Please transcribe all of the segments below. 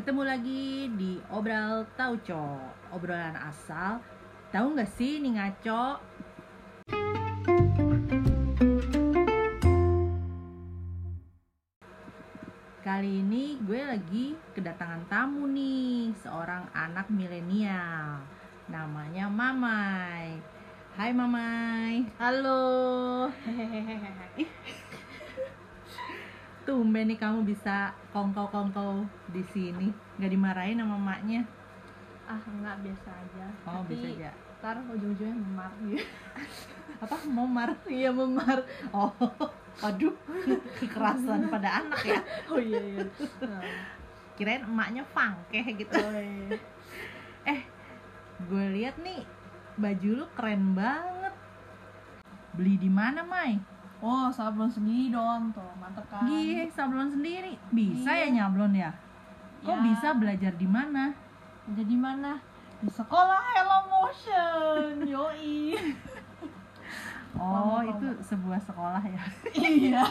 Ketemu lagi di Obral Tauco Obrolan asal. Tahu nggak sih nih ngaco? Kali ini gue lagi kedatangan tamu nih Seorang anak milenial. Namanya Mamai. Hai Mamai. Halo. Tumben nih kamu bisa kongkow-kongkow di sini Nggak dimarahin sama maknya ah enggak biasa aja. Oh Tapi bisa aja Ntar ujung-ujungnya memar gitu. apa momar Iya memar. oh aduh kekerasan pada anak ya Oh iya iya. kirain emaknya fangkeh gitu Oh iya. eh gue lihat nih baju lu keren banget beli di mana Mai Oh sablon sendiri dong tuh mantep kan. Gih, sablon sendiri bisa ya Iya. nyablon ya kok Ya. bisa belajar di mana Jadi mana? Di sekolah Hello Motion. Yoi. oh Lama itu sebuah sekolah ya iya.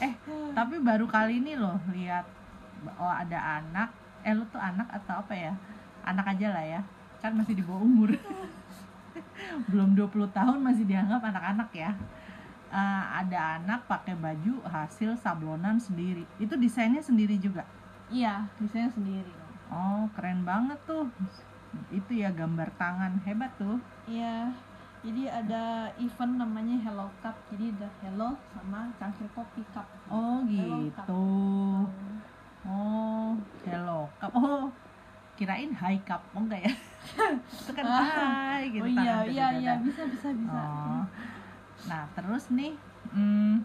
eh tapi baru kali ini loh lihat oh ada anak eh lu tuh anak atau apa ya anak aja lah ya kan masih di bawah umur belum 20 tahun masih dianggap anak-anak ya Eh, ada anak pakai baju hasil sablonan sendiri itu desainnya sendiri juga Iya, desainnya sendiri. oh keren banget tuh itu ya gambar tangan hebat tuh Iya. Jadi ada event namanya Hello Cup. Jadi ada Hello sama cangkir kopi cup. oh Hello Cup. gitu Oh, hello cup. Oh, kirain high cup. Oh enggak ya? Itu kan hai gitu. oh iya tangan iya iya bisa bisa bisa. Oh. Nah, terus nih hmm,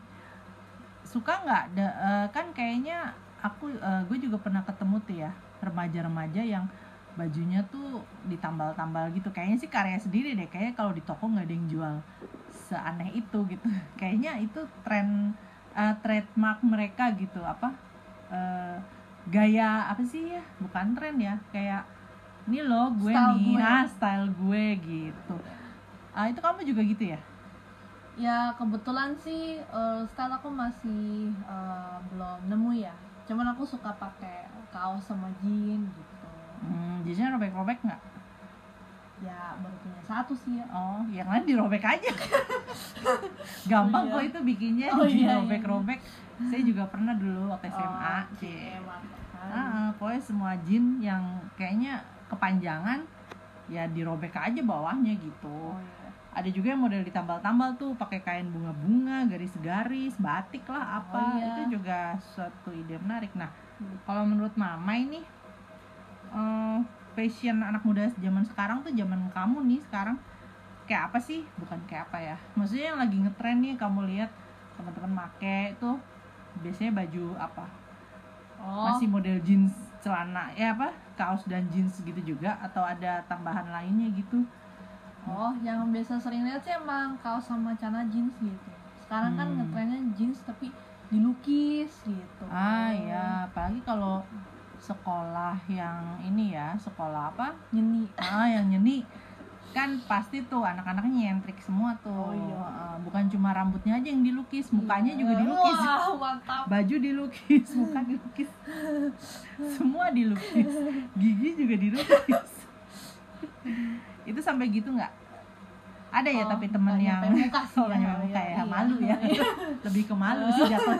suka nggak eh, kan kayaknya aku eh, gue juga pernah ketemu tuh ya remaja-remaja yang bajunya tuh ditambal-tambal gitu kayaknya sih karya sendiri deh kayaknya kalau di toko nggak ada yang jual seaneh itu gitu kayaknya itu tren eh, trademark mereka gitu apa eh, gaya apa sih ya bukan tren ya kayak ini loh gue Style nih gue. ah style gue gitu Ah itu kamu juga gitu ya Ya kebetulan sih eh, style aku masih eh, belum nemu ya. Cuman aku suka pakai kaos sama jeans gitu. hmm, jeansnya robek-robek nggak Ya baru punya satu sih ya. oh yang lain dirobek aja gampang Oh, kok iya. itu bikinnya Oh, iya, iya. dirobek-robek saya juga pernah dulu waktu SMA Oh, kan. Ah, pokoknya semua jeans yang kayaknya kepanjangan ya dirobek aja bawahnya gitu Oh, iya. ada juga yang model ditambal-tambal tuh pakai kain bunga-bunga garis-garis batik lah apa Oh, iya. itu juga suatu ide menarik nah Hmm. kalau menurut mama ini eh, fashion anak muda zaman sekarang tuh zaman kamu nih sekarang. Kayak apa sih? Bukan kayak apa ya. Maksudnya yang lagi ngetren nih kamu lihat teman-teman make tuh biasanya baju apa? Oh, masih model jeans celana ya apa? Kaos dan jeans gitu juga atau ada tambahan lainnya gitu? Oh, yang biasa sering lihat sih emang kaos sama celana jeans gitu. Sekarang kan Hmm. ngetrennya jeans tapi dilukis gitu. ah ya apalagi kalau sekolah yang ini ya sekolah apa Nyeni. ah yang nyeni kan pasti tuh anak-anaknya nyentrik semua tuh Oh, iya. Ah, bukan cuma rambutnya aja yang dilukis mukanya juga dilukis Wah, mantap. baju dilukis muka dilukis semua dilukis gigi juga dilukis itu sampai gitu nggak ada ya Oh, tapi temen yang muka sih Oh, ya. muka Iya, ya iya. malu ya lebih ke malu sih jatuh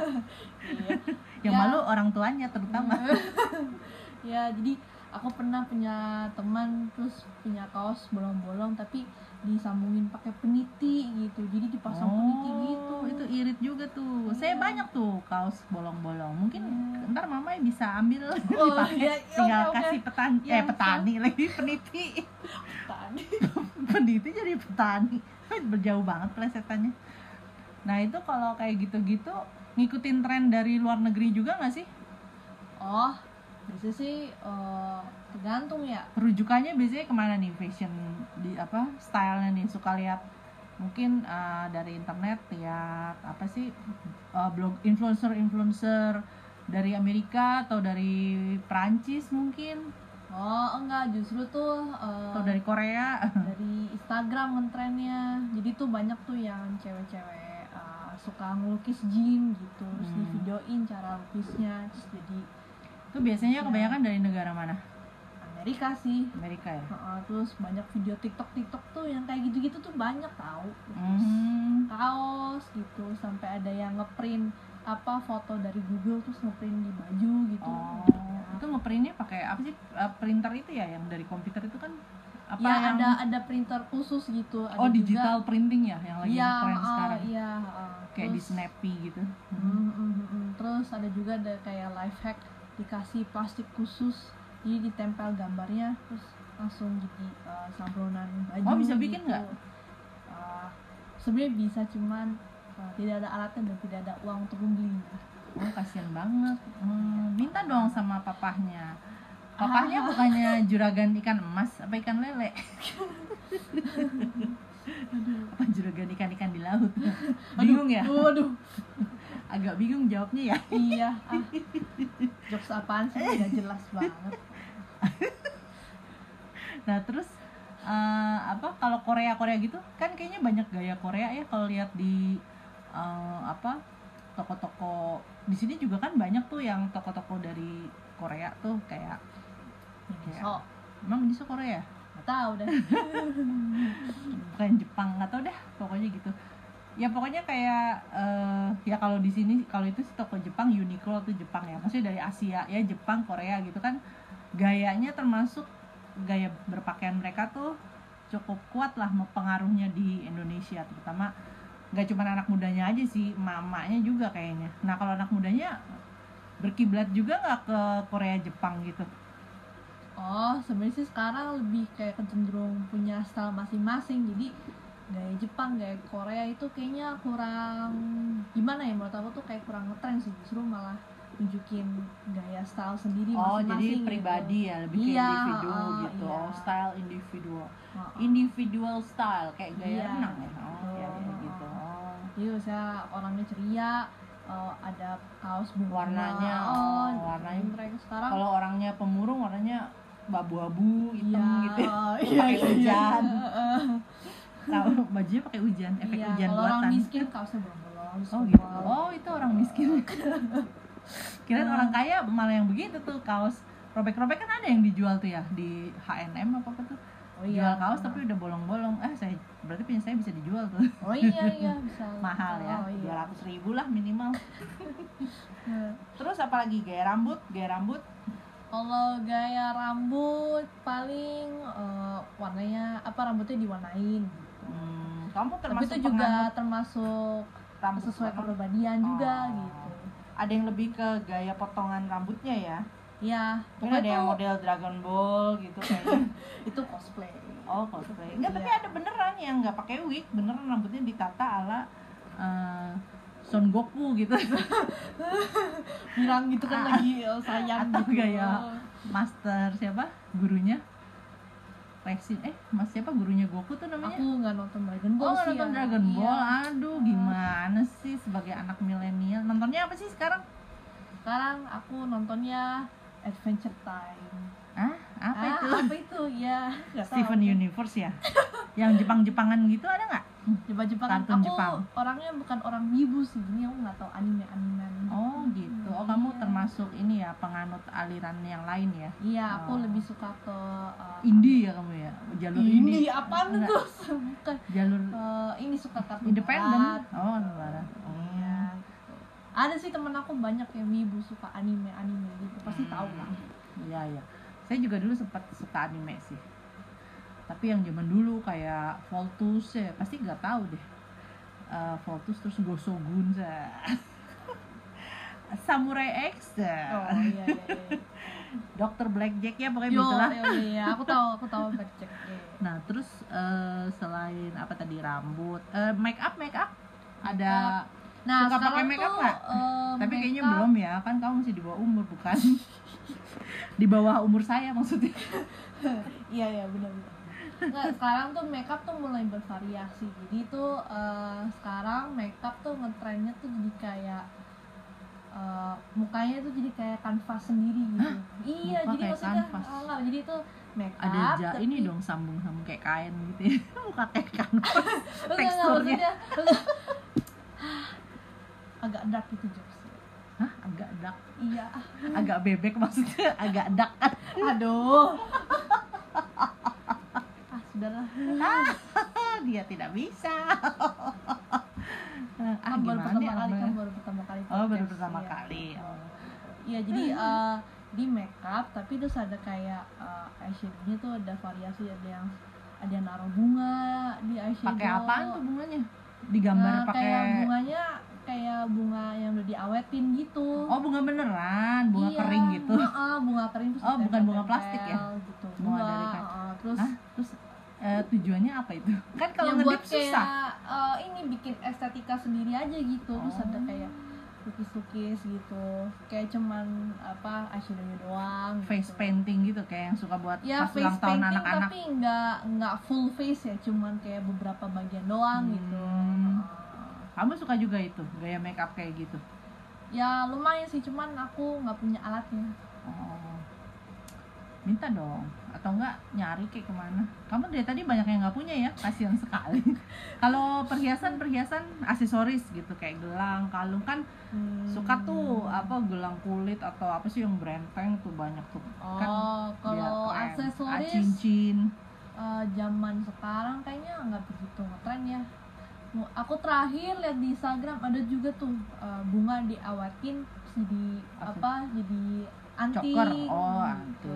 Iya. Yang Ya. malu orang tuanya terutama. Ya jadi aku pernah punya teman terus punya kaos bolong-bolong tapi disambungin pakai peniti gitu. Jadi dipasang peniti gitu. Oh, itu irit juga tuh. Saya Iya. banyak tuh kaos bolong-bolong. Mungkin Iya. ntar mama bisa ambil. Oh, dipakai. iya, iya, tinggal oke, oke. kasih petani Iya, eh petani lagi peniti. Tadi. peniti jadi petani. Berjauh banget plesetannya nah itu kalau kayak gitu-gitu ngikutin tren dari luar negeri juga nggak sih? Oh biasanya sih eh, tergantung ya. Rujukannya biasanya ke mana nih? Fashion di apa stylenya nih? Suka lihat mungkin uh, dari internet lihat apa sih uh, blog influencer influencer dari Amerika atau dari Prancis mungkin? Oh enggak justru tuh eh, atau dari Korea? dari Instagram ngetrennya. Jadi tuh banyak tuh yang cewek-cewek. uh, suka ngelukis jeans gitu terus Hmm. di videoin cara lukisnya terus jadi Itu biasanya Ya. kebanyakan dari negara mana? Amerika sih Amerika ya. Heeh, terus banyak video TikTok TikTok tuh yang kayak gitu-gitu tuh banyak tahu terus Hmm. kaos gitu sampai ada yang ngeprint apa foto dari Google terus ngeprint di baju gitu Oh, Ya. itu ngeprintnya pakai apa sih? Eh, printer itu ya yang dari komputer itu kan apa ya yang ada ada printer khusus gitu ada Oh, juga- digital printing ya yang lagi Iya, tren heeh, sekarang. iya heeh. Kayak di Terus- Snappy gitu. Hmm, hmm, hmm. Terus ada juga ada kayak life hack dikasih plastik khusus jadi ditempel gambarnya terus langsung jadi uh, sablonan baju. Oh, bisa bikin gitu. nggak? Uh, Sebenarnya bisa cuman uh, tidak ada alatnya dan tidak ada uang untuk membelinya. Oh, kasihan banget. Hmm, minta dong sama papahnya. Papahnya bukannya juragan ikan emas apa ikan lele? apa juragan ikan-ikan di laut? Bingung ya? Waduh, Agak bingung jawabnya ya. iya. Ah. Jokes apaan sih tidak jelas banget. Nah terus eh, apa kalau Korea Korea gitu kan kayaknya banyak gaya Korea ya kalau lihat di eh, apa toko-toko di sini juga kan banyak tuh yang toko-toko dari Korea tuh kayak Iya. So, emang Miniso Korea? Nggak tahu deh. bukan Jepang nggak tahu deh. Pokoknya gitu. Ya pokoknya kayak eh, ya kalau di sini kalau itu sih toko Jepang Uniqlo tuh Jepang ya. Maksudnya dari Asia ya Jepang Korea gitu kan. Gayanya termasuk gaya berpakaian mereka tuh cukup kuat lah pengaruhnya di Indonesia terutama nggak cuma anak mudanya aja sih mamanya juga kayaknya. Nah kalau anak mudanya berkiblat juga nggak ke Korea Jepang gitu Oh, sebenarnya sih sekarang lebih kayak kecenderung punya style masing-masing. Jadi gaya Jepang, gaya Korea itu kayaknya kurang gimana ya menurut aku tuh kayak kurang ngetren sih justru malah nunjukin gaya style sendiri Oh masing-masing. jadi gitu. pribadi ya lebih ke Iya, individu oh, gitu iya. oh style individual Heeh. individual style kayak gaya Iya. renang ya oh iya iya gitu oh. Jadi misalnya orangnya ceria, eh, ada kaos bunga. Warnanya, oh, oh, warnanya. mereka sekarang kalau orangnya pemurung warnanya abu-abu hitam iya, gitu. Ya. iya, pakai iya, hujan. Iya. tahu bajunya pakai hujan efek Iya, hujan kalau orang buatan. miskin kaosnya terus oh gitu. Oh itu orang miskin. Kirain Nah. orang kaya malah yang begitu tuh kaos. Robek-robek kan ada yang dijual tuh ya di H&M apa apa tuh. Oh jual kaos tapi udah bolong-bolong. Eh saya berarti punya saya bisa dijual tuh. Oh iya iya bisa. mahal ya Oh, dua iya. ratus ribu lah minimal. Terus apalagi gaya rambut gaya rambut Kalau gaya rambut paling eh, warnanya apa rambutnya diwarnain. hmm, kamu Tapi termasuk itu juga termasuk rambut sesuai kepribadian juga Oh. gitu. ada yang lebih ke gaya potongan rambutnya ya Iya, mungkin ada yang model Dragon Ball gitu kayaknya itu cosplay. oh cosplay enggak tapi Iya. ada beneran yang nggak pakai wig beneran rambutnya ditata ala eh, Son Goku gitu Bilang gitu kan Ah. lagi eh, sayang Atau gitu. gaya master siapa gurunya Rexin eh mas siapa gurunya Goku tuh namanya Aku nggak nonton Dragon Ball Oh sih. nonton ya. Dragon Iya. Ball, aduh gimana sih sebagai anak milenial nontonnya apa sih sekarang? Sekarang aku nontonnya Adventure Time. Ah apa ah, itu? Apa itu? Ya. Steven Universe ya? Yang Jepang-Jepangan gitu ada nggak? Jepang-Jepang Kartun aku Jepang. orangnya bukan orang wibu sih jadi aku nggak tahu anime anime Oh gitu. Oh kamu Iya. termasuk ini ya penganut aliran yang lain ya? iya aku Oh. lebih suka ke uh, Indie ya kamu ya? Jalur ini indie? apaan Enggak. tuh bukan Jalur Eh, ini suka kartun independen? Oh barat. iya gitu. ada sih temen aku banyak yang wibu suka anime anime gitu pasti Hmm. tahu lah Iya iya. Saya juga dulu sempat suka anime sih. Tapi yang zaman dulu kayak Voltus ya pasti nggak tahu deh. Eh, Voltus terus Gosogun ya. Samurai X ya. oh iya iya, iya. Dr. Blackjack ya pokoknya Yo, iya, iya, aku tahu aku tahu Blackjack iya. Nah terus eh, selain apa tadi rambut, eh, make up make up ada. nah Suka pakai make up nggak? eh, Tapi kayaknya belum ya, kan kamu masih di bawah umur bukan? di bawah umur saya maksudnya. Iya iya benar benar. Nggak, sekarang tuh makeup tuh mulai bervariasi. Jadi tuh eh, sekarang makeup tuh ngetrennya tuh jadi kayak eh, mukanya tuh jadi kayak kanvas sendiri gitu. Iya, Muka jadi maksudnya kanvas. oh, enggak, jadi tuh makeup ada ja, tapi- ini dong sambung-sambung kayak kain gitu ya. Muka kayak kanvas. Enggak, enggak, teksturnya. agak dark gitu jokesnya. hah? Agak dak iya. Agak bebek maksudnya? Agak dak aduh sudahlah dia tidak bisa ah kan baru pertama ya kali kan baru pertama kali oh baru pertama iya. kali oh. Iya jadi eh, di makeup tapi terus ada kayak uh, eyeshadownya tuh ada variasi ada yang ada yang naruh bunga di eyeshadow. pakai apaan tuh bunganya digambar Nah, pakai kayak bunganya kayak bunga yang udah diawetin gitu. oh bunga beneran bunga Iya, kering gitu heeh, bunga kering terus Oh, bukan bunga plastik ya? Gitu. Bunga Bunga, dari kayak- heeh, terus Hah? terus eh, tujuannya apa itu? Kan kalau buat ngedip kayak susah. eh, ini bikin estetika sendiri aja gitu. Terus Oh. ada kayak lukis-lukis gitu. Kayak cuman apa eyeshadownya doang face gitu. painting gitu kayak yang suka buat ya pas face ulang tahun painting anak-anak. tapi nggak nggak full face ya. Cuman kayak beberapa bagian doang gitu. Hmm. Heeh. kamu suka juga itu gaya make up kayak gitu? Ya lumayan sih. Cuman aku nggak punya alatnya. Oh minta dong. Atau enggak nyari kayak ke mana. Kamu dari tadi banyak yang nggak punya ya? Kasihan sekali. Kalau perhiasan perhiasan aksesoris gitu kayak gelang kalung. Kan Hmm. suka tuh apa gelang kulit atau apa sih yang brenteng tuh banyak tuh. Kan oh kalau dia keren. Ah, aksesoris cincin. eh, zaman sekarang kayaknya nggak begitu ngetren ya. Aku terakhir lihat di Instagram ada juga tuh eh, bunga diawatin jadi apa jadi anting Choker. Oh, gitu.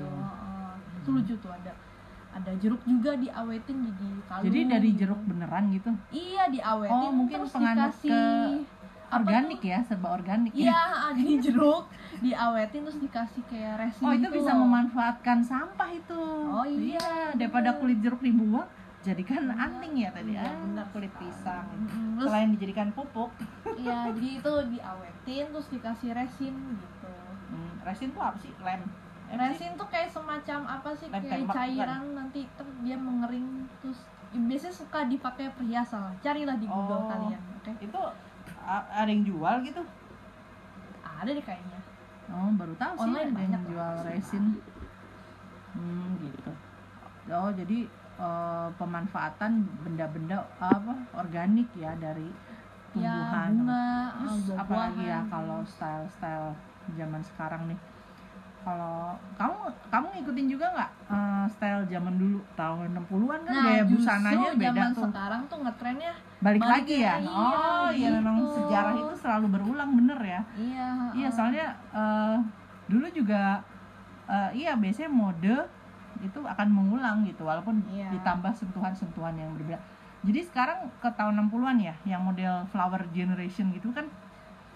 itu lucu tuh ada ada jeruk juga diawetin jadi kalung. Jadi dari jeruk beneran gitu? Iya diawetin Oh, mungkin terus dikasih ke organik ya serba organik Iya, ya. ah, jadi jeruk diawetin terus dikasih kayak resin oh itu gitu. bisa loh. memanfaatkan sampah itu. Oh, iya, daripada bener. kulit jeruk dibuang jadikan Iya, anting ya tadi iya, ah, bener kulit pisang. Terus selain dijadikan pupuk. Iya, jadi itu diawetin terus dikasih resin gitu. Resin tuh apa sih lem? Resin tuh kayak semacam apa sih? Lem Kayak tembak, cairan nanti terus dia mengering terus biasanya suka dipakai perhiasan. lah. Carilah di Google Oh. kalian, oke? itu a- ada yang jual gitu Ada deh kayaknya. oh baru tahu sih Online ada yang banyak jual resin hmm gitu oh jadi eh, pemanfaatan benda-benda apa organik ya dari Ya, tumbuhan bunga, Terus eh, apalagi ya kalau style-style zaman sekarang nih. Kalau kamu kamu ngikutin juga nggak eh, style zaman dulu tahun 60-an kan Nah, gaya busananya beda zaman tuh. sekarang tuh ngetrennya Balik, balik lagi ya. iya, oh, iya memang gitu. sejarah itu selalu berulang bener ya. iya. Iya, soalnya eh, dulu juga eh, iya biasanya mode itu akan mengulang gitu walaupun Iya. ditambah sentuhan-sentuhan yang berbeda. Jadi sekarang ke tahun 60-an ya yang model flower generation gitu kan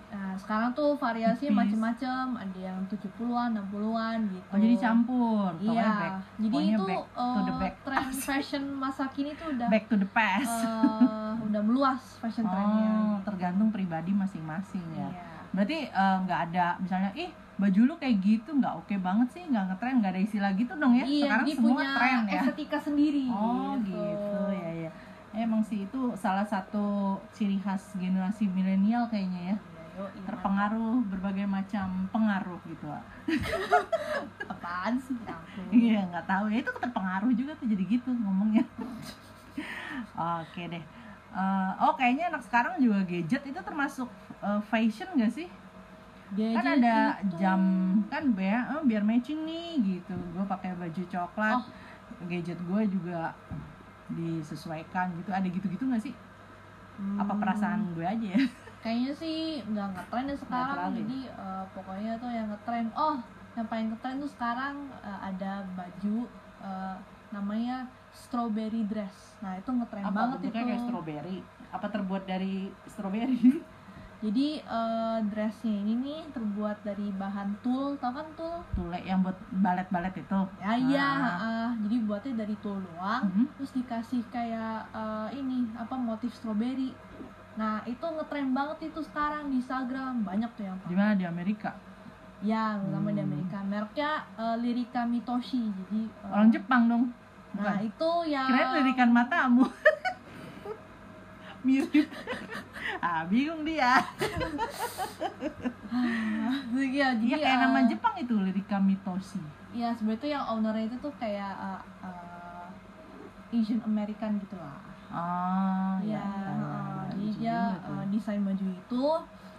Nah, sekarang tuh variasi macam-macam, ada yang 70-an, 60-an gitu. Oh jadi campur, Iya, back, jadi pokoknya itu back to the eh, back. tren fashion masa kini tuh udah back to the past. eh, udah meluas fashion oh, tergantung pribadi masing-masing ya. Iya. Berarti eh, nggak ada misalnya, ih baju lu kayak gitu nggak oke banget sih, nggak ngetren, nggak ada istilah gitu dong ya. Iya, Sekarang semua punya tren ya. estetika sendiri. Oh gitu ya ya. Emang sih itu salah satu ciri khas generasi milenial kayaknya ya. Terpengaruh berbagai macam pengaruh gitu. ah. Apaan sih aku? Iya nggak tahu ya itu terpengaruh juga tuh jadi gitu ngomongnya. Oke deh. Eh, oh kayaknya anak sekarang juga gadget itu termasuk eh, fashion gak sih? Gadget kan ada itu- jam kan biar eh, biar matching nih gitu. Gue pakai baju coklat. Oh. Gadget gue juga disesuaikan gitu. Ada gitu-gitu gak sih? Apa Hmm, perasaan gue aja ya? Kayaknya sih nggak ngetren ya sekarang. terlalu. Jadi eh, pokoknya tuh yang ngetren. Oh, yang paling ngetren tuh sekarang eh, ada baju eh, namanya strawberry dress. Nah itu ngetren Apa banget itu. kayak strawberry? Apa terbuat dari strawberry? Jadi eh, dressnya ini nih terbuat dari bahan tul, tau kan tul? Tule yang buat balet-balet itu. Ya iya, Ah. ah, jadi buatnya dari tul doang. Mhm. Terus dikasih kayak eh, ini apa motif strawberry. Nah itu ngetren banget itu sekarang di Instagram banyak tuh yang Di pakai. mana di Amerika? Ya, terutama di Hmm. Amerika. Mereknya eh, Lirika Mitoshi. Jadi eh, Orang Jepang dong. Nah Bukan. itu yang Kirain lirikan matamu. Mirip. ah, bingung dia. Iya, jadi Iya kayak eh, nama Jepang itu Lirika Mitoshi. Iya sebenarnya tuh yang ownernya itu tuh kayak eh, eh, Asian American gitu lah. Oh, Iya, ya. eh, jadi dia eh, desain baju itu,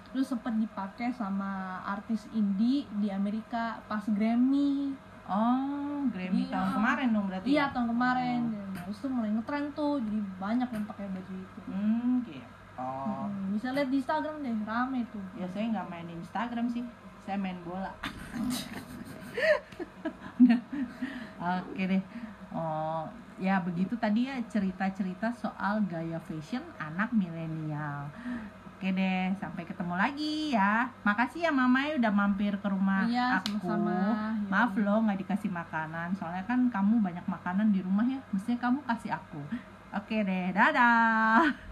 terus sempet dipakai sama artis indie di Amerika pas Grammy. Oh Grammy Iya. tahun kemarin dong berarti iya ya? tahun kemarin. Nah, terus tuh mulai ngetren tuh jadi banyak yang pakai baju itu. Hmm gitu. Hmm, bisa lihat di Instagram deh rame tuh. Ya saya nggak main Instagram sih. Saya main bola. Oke deh oh ya begitu tadi ya cerita-cerita soal gaya fashion anak milenial. Oke deh sampai ketemu lagi ya. Makasih ya mama ya udah mampir ke rumah iya aku. sama-sama. Ya. maaf loh nggak dikasih makanan soalnya kan kamu banyak makanan di rumah ya. Mestinya kamu kasih aku. Oke deh dadah